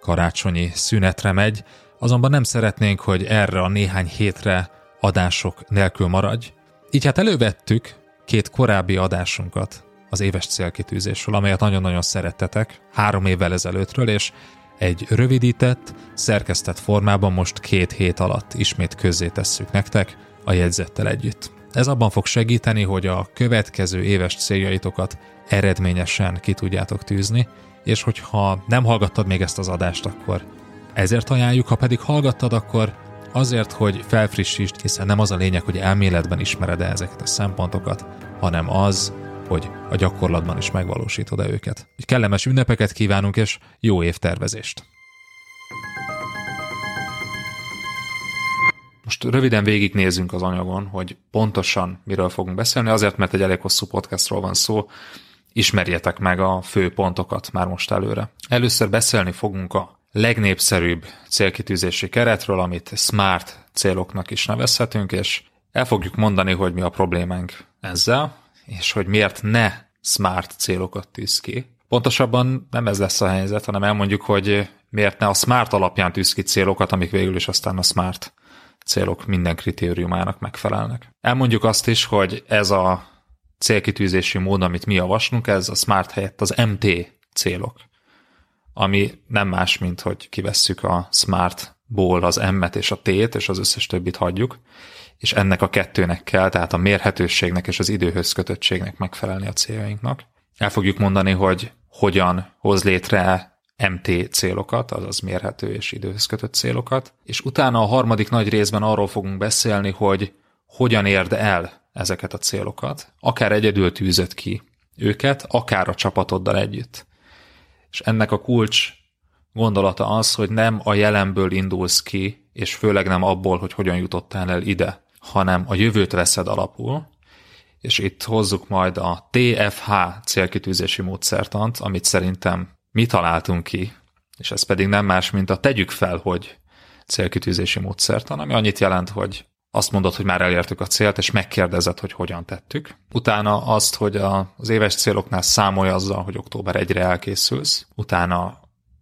karácsonyi szünetre megy, azonban nem szeretnénk, hogy erre a néhány hétre adások nélkül maradj. Így hát elővettük két korábbi adásunkat az éves célkitűzésről, amelyet nagyon-nagyon szerettetek három évvel ezelőttről, és egy rövidített, szerkesztett formában most két hét alatt ismét közzé tesszük nektek a jegyzettel együtt. Ez abban fog segíteni, hogy a következő éves céljaitokat eredményesen ki tudjátok tűzni, és hogyha nem hallgattad még ezt az adást, akkor ezért ajánljuk, ha pedig hallgattad, akkor azért, hogy felfrissítsd, hiszen nem az a lényeg, hogy elméletben ismered -e ezeket a szempontokat, hanem az, hogy a gyakorlatban is megvalósítod-e őket. Kellemes ünnepeket kívánunk, és jó évtervezést! Most röviden végignézzünk az anyagon, hogy pontosan miről fogunk beszélni, azért, mert egy elég hosszú podcastról van szó, ismerjetek meg a fő pontokat már most előre. Először beszélni fogunk a legnépszerűbb célkitűzési keretről, amit SMART céloknak is nevezhetünk, és el fogjuk mondani, hogy mi a problémánk ezzel, és hogy miért ne SMART célokat tűz ki. Pontosabban nem ez lesz a helyzet, hanem elmondjuk, hogy miért ne a SMART alapján tűz ki célokat, amik végül is aztán a SMART célok minden kritériumának megfelelnek. Elmondjuk azt is, hogy ez a célkitűzési mód, amit mi javaslunk, ez a Smart helyett az MT célok, ami nem más, mint hogy kivesszük a Smartból az M-et és a T-t, és az összes többit hagyjuk, és ennek a kettőnek kell, tehát a mérhetőségnek és az időhöz kötöttségnek megfelelni a céljainknak. El fogjuk mondani, hogy hogyan hoz létre MT célokat, azaz mérhető és időhöz kötött célokat, és utána a harmadik nagy részben arról fogunk beszélni, hogy hogyan érd el ezeket a célokat, akár egyedül tűzött ki őket, akár a csapatoddal együtt. És ennek a kulcs gondolata az, hogy nem a jelenből indulsz ki, és főleg nem abból, hogy hogyan jutottál el ide, hanem a jövőt veszed alapul, és itt hozzuk majd a TFH célkitűzési módszertant, amit szerintem mi találtunk ki, és ez pedig nem más, mint a tegyük fel, hogy célkitűzési módszertan, ami annyit jelent, hogy azt mondod, hogy már elértük a célt, és megkérdezed, hogy hogyan tettük. Utána azt, hogy az éves céloknál számolj azzal, hogy október 1-re elkészülsz. Utána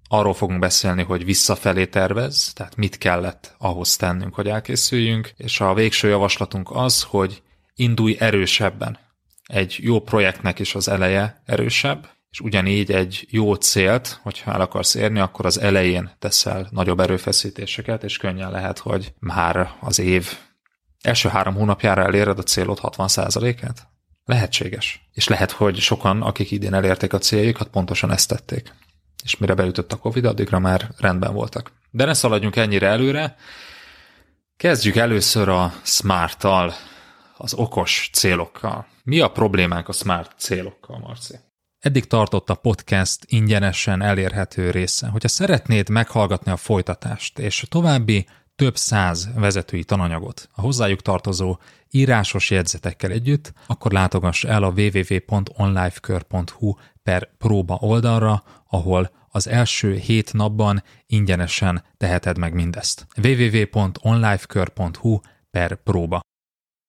arról fogunk beszélni, hogy visszafelé tervez, tehát mit kellett ahhoz tennünk, hogy elkészüljünk, és a végső javaslatunk az, hogy indulj erősebben. Egy jó projektnek is az eleje erősebb, és ugyanígy egy jó célt, hogyha el akarsz érni, akkor az elején teszel nagyobb erőfeszítéseket, és könnyen lehet, hogy már az év első három hónapjára eléred a célod 60%-át? Lehetséges. És lehet, hogy sokan, akik idén elérték a céljukat, pontosan ezt tették. És mire beütött a Covid, addigra már rendben voltak. De ne szaladjunk ennyire előre. Kezdjük először a smart-tal, az okos célokkal. Mi a problémánk a smart célokkal, Marci? Eddig tartott a podcast ingyenesen elérhető része. Hogyha szeretnéd meghallgatni a folytatást és további több száz vezetői tananyagot a hozzájuk tartozó írásos jegyzetekkel együtt, akkor látogass el a www.onlifekör.hu per próba oldalra, ahol az első hét napban ingyenesen teheted meg mindezt. www.onlifekör.hu per próba.